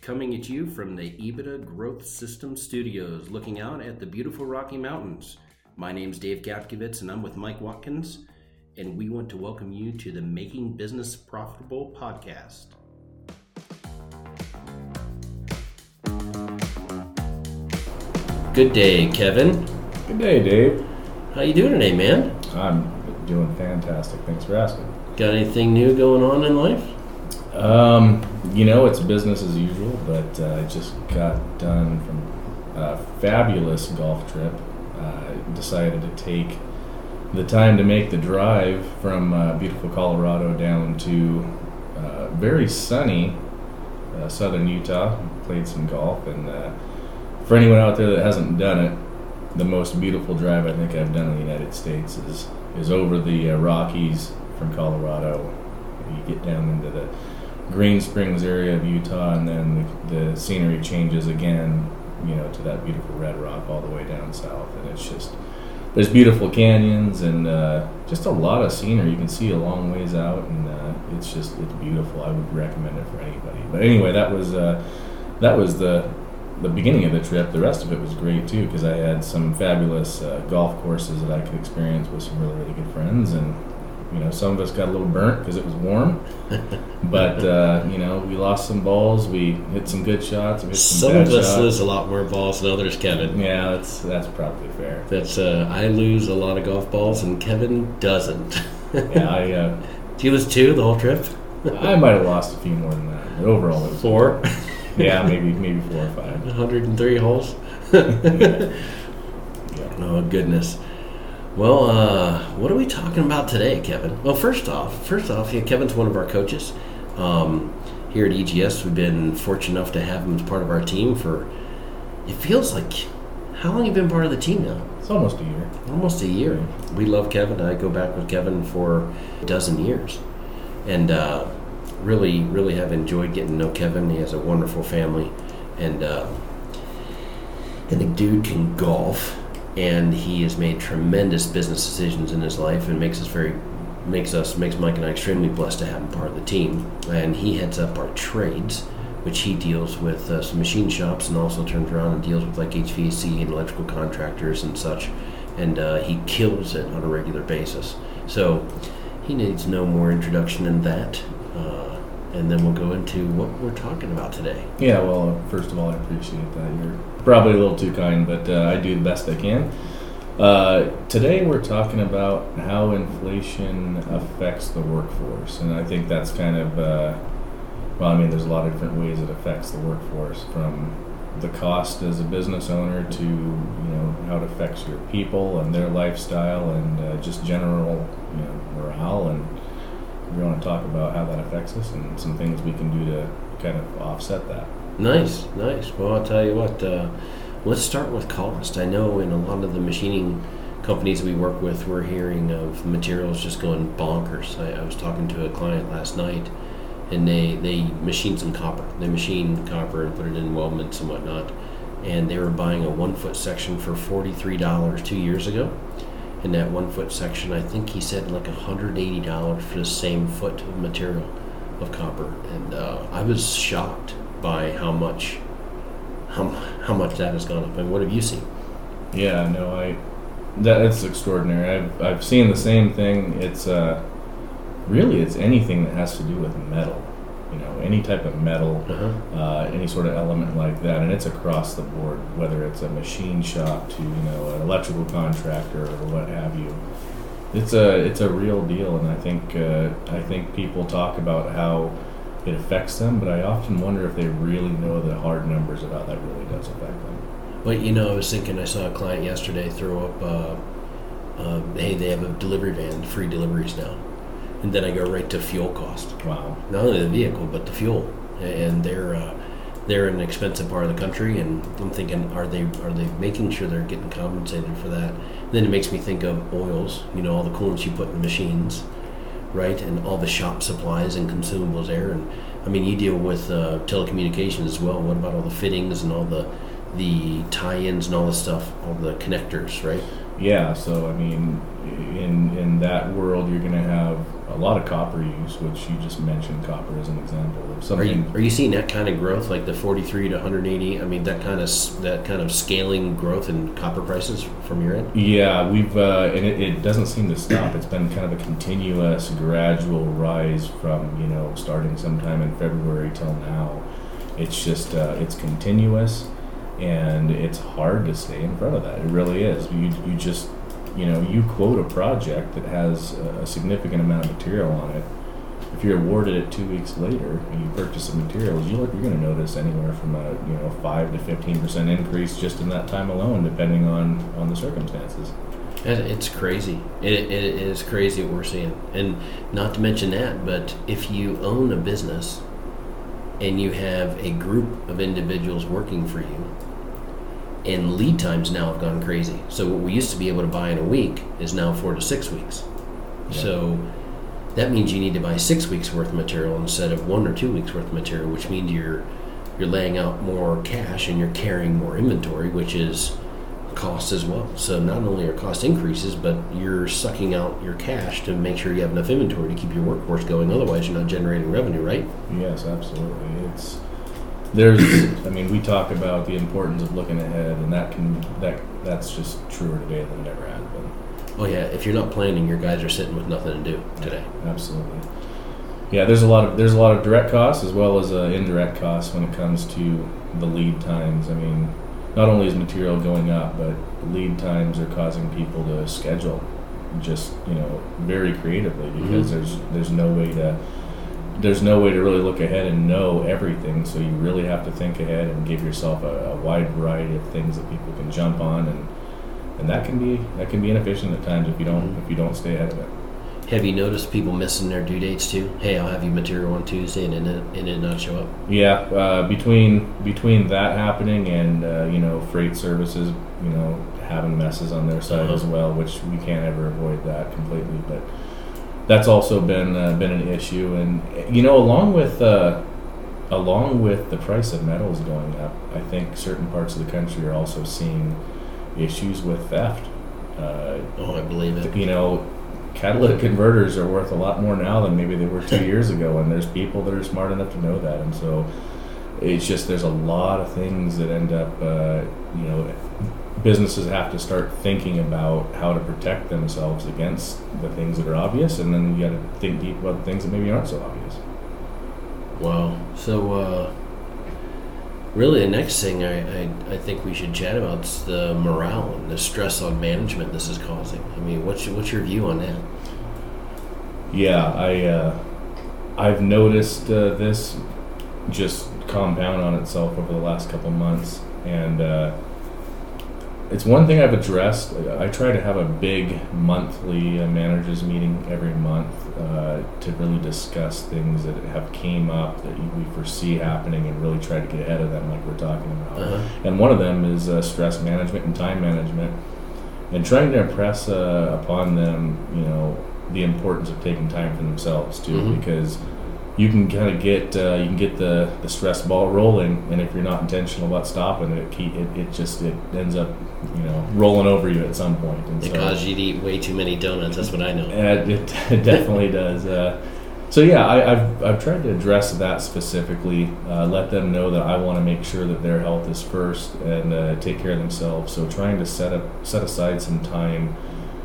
coming at you from the EBITDA Growth System Studios, looking out at the beautiful Rocky Mountains. My name's Dave Gapkevitz, and I'm with Mike Watkins, and we want to welcome you to the Making Business Profitable podcast. Good day, Kevin. Good day, Dave. How you doing today, man? I'm doing fantastic. Thanks for asking. Got anything new going on in life? Um, you know, it's business as usual, but uh, I just got done from a fabulous golf trip. Uh, decided to take the time to make the drive from uh, beautiful Colorado down to uh, very sunny uh, southern Utah. Played some golf, and uh, for anyone out there that hasn't done it, the most beautiful drive I think I've done in the United States is is over the Rockies from Colorado. You get down into the Green Springs area of Utah, and then the, the scenery changes again, you know, to that beautiful red rock all the way down south, and it's just there's beautiful canyons and uh, just a lot of scenery. You can see a long ways out, and uh, it's just it's beautiful. I would recommend it for anybody. But anyway, that was uh, that was the the beginning of the trip. The rest of it was great too because I had some fabulous uh, golf courses that I could experience with some really really good friends and you know, some of us got a little burnt because it was warm, but uh, you know, we lost some balls. We hit some good shots. Some, Some of us shots. lose a lot more balls than others, Kevin. Yeah, that's that's probably fair. That's uh, I lose a lot of golf balls, and Kevin doesn't. Yeah, I uh, Do you lose two the whole trip? I might have lost a few more than that, but overall it was Four. Yeah, maybe maybe four or five. 103 holes. Yeah. Oh goodness. Well, uh, what are we talking about today, Kevin? Well, first off, first off, yeah, Kevin's one of our coaches um, here at EGS. We've been fortunate enough to have him as part of our team for. It feels like how long have you been part of the team now? It's almost a year. Almost a year. We love Kevin. I go back with Kevin for a dozen years, and uh, really, really have enjoyed getting to know Kevin. He has a wonderful family, and uh, and the dude can golf, and he has made tremendous business decisions in his life, and makes us very makes us makes Mike and I extremely blessed to have him part of the team. And he heads up our trades, which he deals with uh, some machine shops, and also turns around and deals with like HVAC and electrical contractors and such. And uh, he kills it on a regular basis. So he needs no more introduction than that. And then we'll go into what we're talking about today. Yeah, well, first of all, I appreciate that. You're probably a little too kind, but uh, I do the best I can. Uh, today, we're talking about how inflation affects the workforce, and I think that's kind of uh, well, I mean, there's a lot of different ways it affects the workforce, from the cost as a business owner to you know how it affects your people and their lifestyle and uh, just general you know morale and we want to talk about how that affects us and some things we can do to kind of offset that. Nice, nice. Well, I'll tell you what. Uh, let's start with cost. I know in a lot of the machining companies we work with, we're hearing of materials just going bonkers. I, I was talking to a client last night, and they they machine some copper. They machine copper and put it in weldments and whatnot. And they were buying a one foot section for forty three dollars two years ago. In that one foot section, I think he said like hundred eighty dollars for the same foot of material of copper, and uh, I was shocked by how much how, how much that has gone up. I And what have you seen? Yeah, no, I that it's extraordinary. I've I've seen the same thing. It's uh really it's anything that has to do with metal. You know, any type of metal, Uh-huh. uh, any sort of element like that, and it's across the board. Whether it's a machine shop to you know an electrical contractor or what have you, it's a it's a real deal. And I think uh, I think people talk about how it affects them, but I often wonder if they really know the hard numbers about that really does affect them. Well, you know, I was thinking I saw a client yesterday throw up, uh, uh, hey, they have a delivery van, free deliveries now. And then I go right to fuel cost. Wow. Not only the vehicle, but the fuel. And they're uh, they're in an expensive part of the country, and I'm thinking, are they are they making sure they're getting compensated for that? then it makes me think of oils. You know, all the coolants you put in the machines, right, and all the shop supplies and consumables there. And I mean, you deal with uh, telecommunications as well. What about all the fittings and all the the tie-ins and all the stuff, all the connectors, right? Yeah, so I mean, in in that world, you're going to have a lot of copper use, which you just mentioned copper as an example of Are you are you seeing that kind of growth, like the 43 to 180? I mean, that kind of that kind of scaling growth in copper prices from your end? Yeah, we've uh, and it, it doesn't seem to stop. It's been kind of a continuous, gradual rise from you know starting sometime in February till now. It's just uh, it's continuous, and it's hard to stay in front of that. It really is. You you just you know you quote a project that has a, significant amount of material on it. If you're awarded it two weeks later and you purchase the materials, you're, you're going to notice anywhere from a you know five to fifteen percent increase just in that time alone, depending on on the circumstances. It's crazy. It, it is crazy what we're seeing. And not to mention that, but if you own a business and you have a group of individuals working for you, and lead times now have gone crazy. So what we used to be able to buy in a week is now four to six weeks. Yeah. So that means you need to buy six weeks worth of material instead of one or two weeks worth of material, which means you're you're laying out more cash and you're carrying more inventory, which is cost as well. So not only are cost increases, but you're sucking out your cash to make sure you have enough inventory to keep your workforce going. Otherwise, you're not generating revenue, right? Yes, absolutely. It's there's. I mean, we talk about the importance of looking ahead, and that can that that's just truer today than it ever has been. Oh yeah, if you're not planning, your guys are sitting with nothing to do today. Absolutely. Yeah, there's a lot of there's a lot of direct costs as well as uh, indirect costs when it comes to the lead times. I mean, not only is material going up, but lead times are causing people to schedule just you know very creatively because Mhm. there's there's no way to there's no way to really look ahead and know everything. So you really have to think ahead and give yourself a, a wide variety of things that people can jump on and and that can be that can be inefficient at times if you don't if you don't stay ahead of it. Have you noticed people missing their due dates too? Hey, I'll have you material on Tuesday, and then it, and it not show up. Yeah, uh, between between that happening and uh, you know freight services, you know having messes on their side Uh-huh. as well, which we can't ever avoid that completely. But that's also been uh, been an issue, and you know along with uh, along with the price of metals going up, I think certain parts of the country are also seeing issues with theft. Uh, Oh, I believe it. you know, catalytic converters are worth a lot more now than maybe they were two years ago, and there's people that are smart enough to know that, and so it's just there's a lot of things that end up, uh, you know, businesses have to start thinking about how to protect themselves against the things that are obvious, and then you got to think deep about the things that maybe aren't so obvious. Wow. So, uh, really, the next thing I, I, I think we should chat about is the morale and the stress on management this is causing. I mean, what's your, what's your view on that? Yeah, I uh, I've noticed uh, this just compound on itself over the last couple months, and uh, it's one thing I've addressed. I try to have a big monthly uh, managers meeting every month uh, to really discuss things that have came up that we foresee happening, and really try to get ahead of them, like we're talking about. Uh-huh. And one of them is uh, stress management and time management, and trying to impress uh, upon them, you know, the importance of taking time for themselves too, Mhm. because you can kind of get uh, you can get the, the stress ball rolling, and if you're not intentional about stopping it, keep, it it just it ends up you know rolling over you at some point. And It so- caused you to eat way too many donuts. That's what I know. uh, it, it definitely does. Uh, so yeah, I, I've I've tried to address that specifically. Uh, let them know that I want to make sure that their health is first and uh, take care of themselves. So trying to set up set aside some time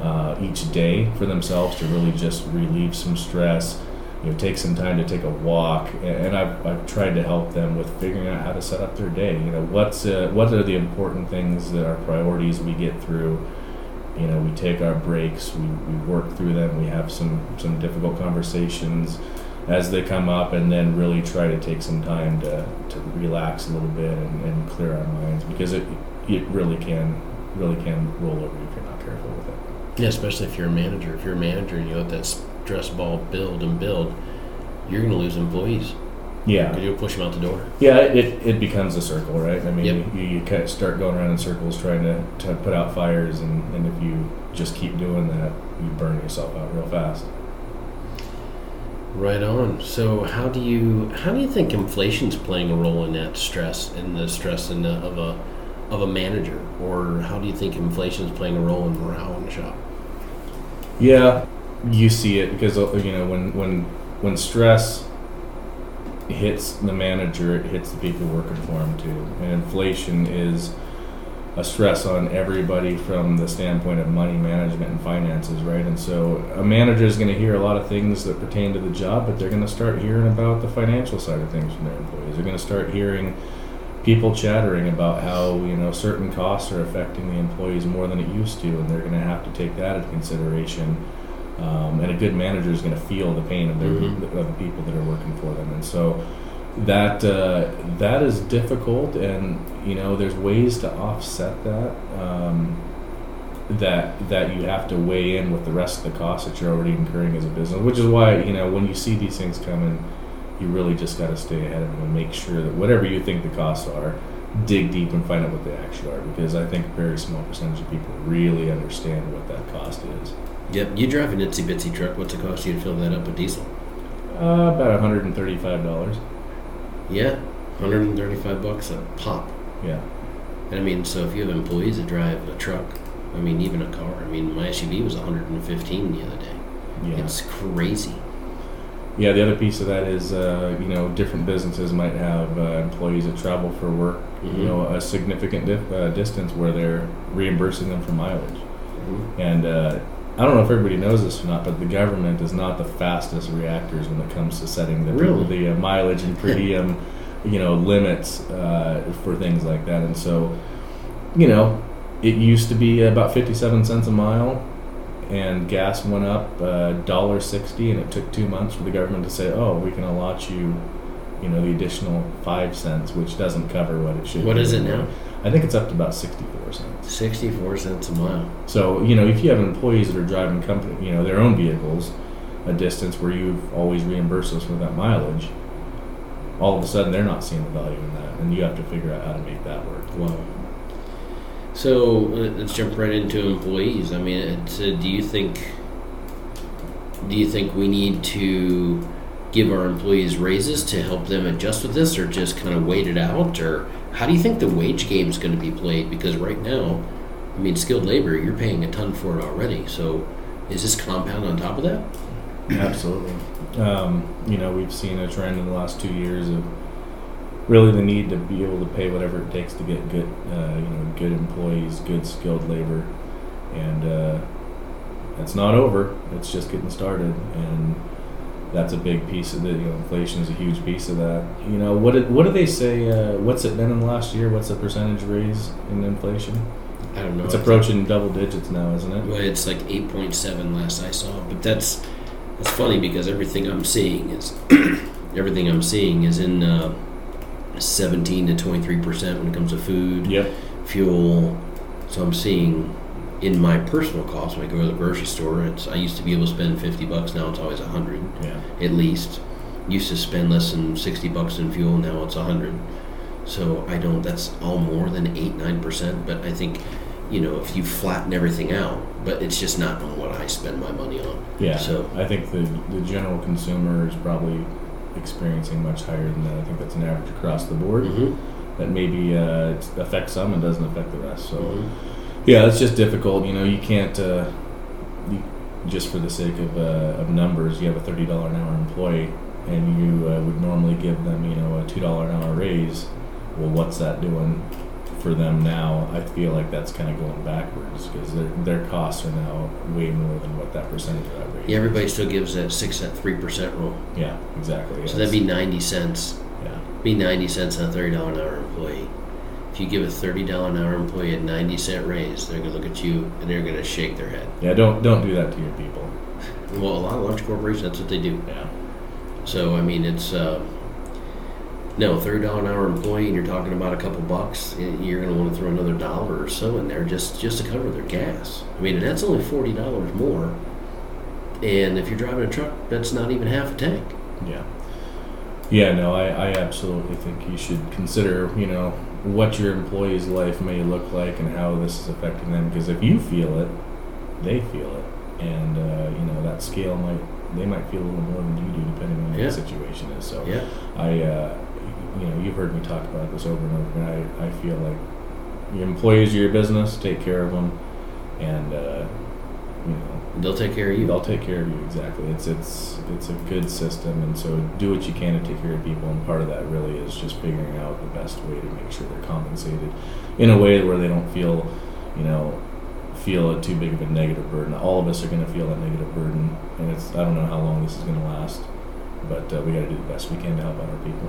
uh, each day for themselves to really just relieve some stress. You know, take some time to take a walk, and, I've, I've tried to help them with figuring out how to set up their day. You know, what's uh, what are the important things that are priorities we get through you know we take our breaks we, we work through them we have some some difficult conversations as they come up and then really try to take some time to, to relax a little bit and, and clear our minds because it it really can really can roll over if you're not careful with it Yeah, especially if you're a manager. If you're a manager and you let that stress ball build and build, you're going to lose employees. yeah You'll push them out the door. yeah it, it becomes a circle right i mean Yep. you, you kind of start going around in circles trying to, to put out fires and, and if you just keep doing that you burn yourself out real fast Right on. So, how do you how do you think inflation's playing a role in that stress and the stress in the, of a of a manager, or how do you think inflation's playing a role in morale in the shop? Yeah, you see it because uh, you know when when when stress hits the manager, it hits the people working for him too. And inflation is a stress on everybody from the standpoint of money management and finances, right? And so a manager is going to hear a lot of things that pertain to the job, but they're going to start hearing about the financial side of things from their employees. They're going to start hearing people chattering about how you know certain costs are affecting the employees more than it used to, and they're going to have to take that into consideration. Um, and a good manager is going to feel the pain of, their, Mhm. of the people that are working for them, and so that uh, that is difficult, and you know there's ways to offset that. Um, that that you have to weigh in with the rest of the costs that you're already incurring as a business, which is why you know when you see these things coming, you really just got to stay ahead of them and make sure that whatever you think the costs are, dig deep and find out what they actually are, because I think a very small percentage of people really understand what that cost is. Yep. You drive an itsy bitsy truck. What's it cost you to fill that up with diesel? Uh, about 135 dollars. Yeah, 135 bucks a pop. Yeah. And I mean, so if you have employees that drive a truck, I mean, even a car. I mean, my SUV was 115 the other day. Yeah. It's crazy. Yeah, the other piece of that is, uh, you know, different businesses might have uh, employees that travel for work, Mhm. you know, a significant dif- uh, distance where they're reimbursing them for mileage. Mhm. And uh, I don't know if everybody knows this or not, but the government is not the fastest reactors when it comes to setting the Really? the uh, mileage and per diem, you know, limits uh, for things like that. And so, you know, it used to be about fifty-seven cents a mile, and gas went up uh, dollar sixty, and it took two months for the government to say, "Oh, we can allot you." You know the additional five cents, which doesn't cover what it should. What be. is it now? I think it's up to about sixty-four cents. 64 cents a mile. So, you know, if you have employees that are driving company, you know, their own vehicles a distance where you've always reimbursed us for that mileage, all of a sudden they're not seeing the value in that, and you have to figure out how to make that work. Wow. So uh, let's jump right into employees. I mean, it's, uh, do you think do you think we need to give our employees raises to help them adjust with this, or just kind of wait it out, or how do you think the wage game is going to be played? Because right now, I mean, skilled labor, you're paying a ton for it already. So is this compound on top of that? Absolutely. Um, you know, we've seen a trend in the last two years of really the need to be able to pay whatever it takes to get good, uh, you know, good employees, good skilled labor, and uh, it's not over. It's just getting started, and that's a big piece of the you know, inflation is a huge piece of that. You know, what did, what do they say? Uh, what's it been in the last year? What's the percentage raise in inflation? I don't know. It's approaching double digits now, isn't it? Well, it's like 8.7 last I saw, but that's that's funny because everything I'm seeing is everything I'm seeing is in uh, 17 to 23 percent when it comes to food, Yep. fuel. So I'm seeing in my personal costs when I go to the grocery store. It's I used to be able to spend 50 bucks, now it's always a 100 Yeah. at least. Used to spend less than 60 bucks in fuel, now it's a 100. So I don't. That's all more than eight nine percent. But I think, you know, if you flatten everything out, but it's just not on what I spend my money on. Yeah. So I think the the general consumer is probably experiencing much higher than that. I think that's an average across the board. Mhm. That maybe uh, affects some and doesn't affect the rest. So Mhm. Yeah, it's just difficult. You know, you can't uh, you, just for the sake of uh, of numbers. You have a thirty dollar an hour employee, and you uh, would normally give them you know a two dollar an hour raise. Well, what's that doing? For them now, I feel like that's kind of going backwards because their their costs are now way more than what that percentage of that raise. yeah, everybody still gives that six at three percent rule. Yeah, exactly. So that'd be 90 cents. yeah, Be 90 cents on a 30 dollar an hour employee. If you give a 30 dollar an hour employee a 90 cent raise, they're gonna look at you and they're gonna shake their head. yeah. Don't don't do that to your people. Well, a lot of large corporations, that's what they do. Yeah, So I mean, it's uh, no thirty dollar an hour employee, and you're talking about a couple bucks. You're going to want to throw another dollar or so in there just just to cover their gas. I mean, and that's only forty dollars more. And if you're driving a truck, that's not even half a tank. yeah, yeah. No, I I absolutely think you should consider you know what your employee's life may look like and how this is affecting them because if you feel it, they feel it, and uh, you know that scale might they might feel a little more than you do depending on what Yeah. the situation is. So Yeah. I, uh, you know, you've heard me talk about this over and over, and I, I feel like your employees are your business, take care of them, and, uh, you know, They'll take care of you. they'll take care of you exactly. It's it's it's a good system, and so do what you can to take care of people. And part of that really is just figuring out the best way to make sure they're compensated in a way where they don't feel, you know, feel a too big of a negative burden. All of us are going to feel that negative burden, and it's I don't know how long this is going to last, but uh, we got to do the best we can to help out our people.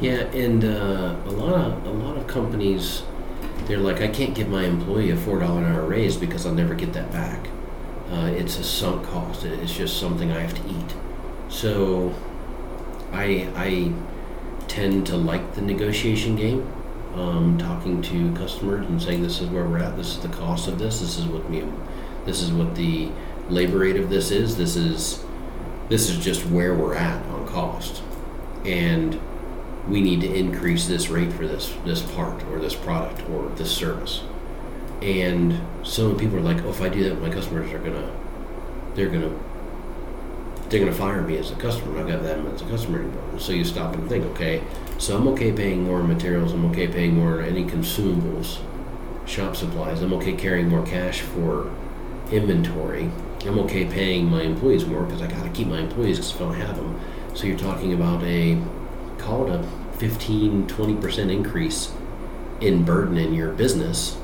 Yeah, and uh, a lot of a lot of companies, they're like, I can't give my employee a four dollar an hour raise because I'll never get that back. Uh, it's a sunk cost. It's just something I have to eat. So, I I tend to like the negotiation game. Um, talking to customers and saying this is where we're at. This is the cost of this. This is what me. This is what the labor rate of this is. This is this is just where we're at on cost, and we need to increase this rate for this this part or this product or this service. And some people are like, oh, if I do that, my customers are gonna, they're gonna, they're gonna fire me as a customer. I've got them as a customer anymore. And so you stop and think, okay, so I'm okay paying more materials. I'm okay paying more any consumables, shop supplies. I'm okay carrying more cash for inventory. I'm okay paying my employees more because I got to keep my employees because if I don't have them. So you're talking about a call it a 15 20% increase in burden in your business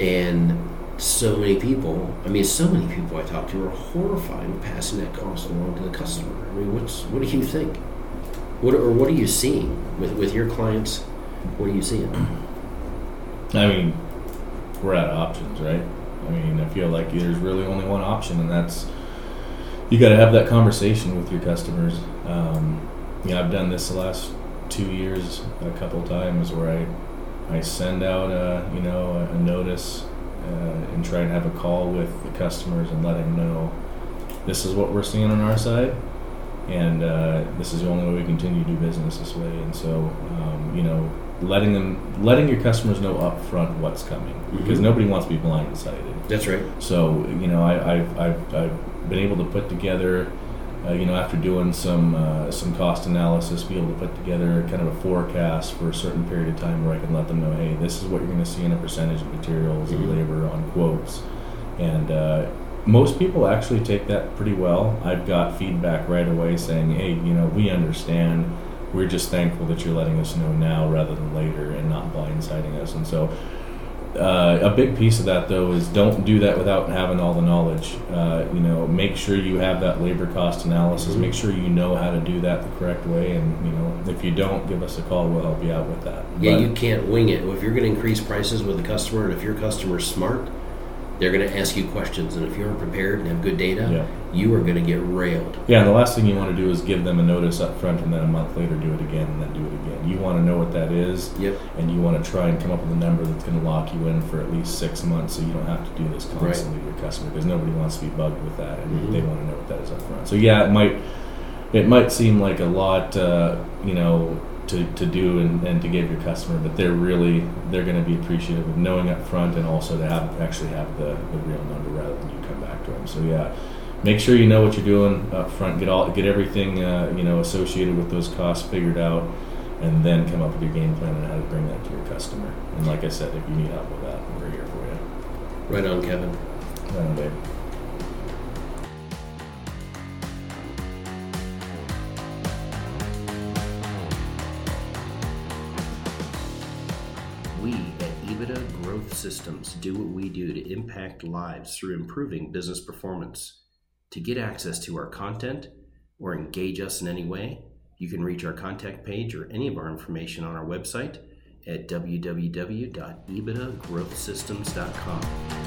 and so many people i mean so many people i talk to are horrified with passing that cost along to the customer i mean what's what do you think what or what are you seeing with with your clients what are you seeing I mean, we're out of options, right? I mean, I feel like there's really only one option, and that's you got to have that conversation with your customers. Um, you know, I've done this the last two years a couple times where I I send out a you know notice uh, and try and have a call with the customers and let them know this is what we're seeing on our side, and uh, this is the only way we continue to do business this way. And so, um, you know, letting them letting your customers know up front what's coming because Mhm. nobody wants to be blindsided. that's right So you know, I, I've, I've, I've been able to put together, uh, you know, after doing some uh, some cost analysis, be able to put together kind of a forecast for a certain period of time where I can let them know, hey, this is what you're going to see in a percentage of materials Mhm. and labor on quotes, and uh, most people actually take that pretty well. I've got feedback right away saying, hey, you know, we understand. We're just thankful that you're letting us know now rather than later and not blindsiding us. And so, uh, a big piece of that though is don't do that without having all the knowledge. Uh, you know, make sure you have that labor cost analysis. Mhm. Make sure you know how to do that the correct way. And you know, if you don't, give us a call. We'll help you out with that. yeah But- you can't wing it if you're going to increase prices with the customer and if your customer's smart they're going to ask you questions and if you're not prepared and have good data Yeah. you are going to get railed Yeah, and the last thing you want to do is give them a notice up front and then a month later do it again and then do it again. You want to know what that is yep and you want to try and come up with a number that's going to lock you in for at least six months so you don't have to do this Right. constantly with your customer because nobody wants to be bugged with that and Mhm. they want to know what that is up front. So yeah, it might it might seem like a lot, uh, you know, to, to do and, and to give your customer, but they're really they're going to be appreciative of knowing up front and also to have actually have the, the real number rather than you come back to them. So yeah, make sure you know what you're doing up front. Get all get everything uh, you know associated with those costs figured out, and then come up with your game plan on how to bring that to your customer. And like I said, if you need help with that, we're here for you. right on kevin Right on, babe. Systems do what we do to impact lives through improving business performance. To get access to our content or engage us in any way, you can reach our contact page or any of our information on our website at www.ebitdagrowthsystems.com.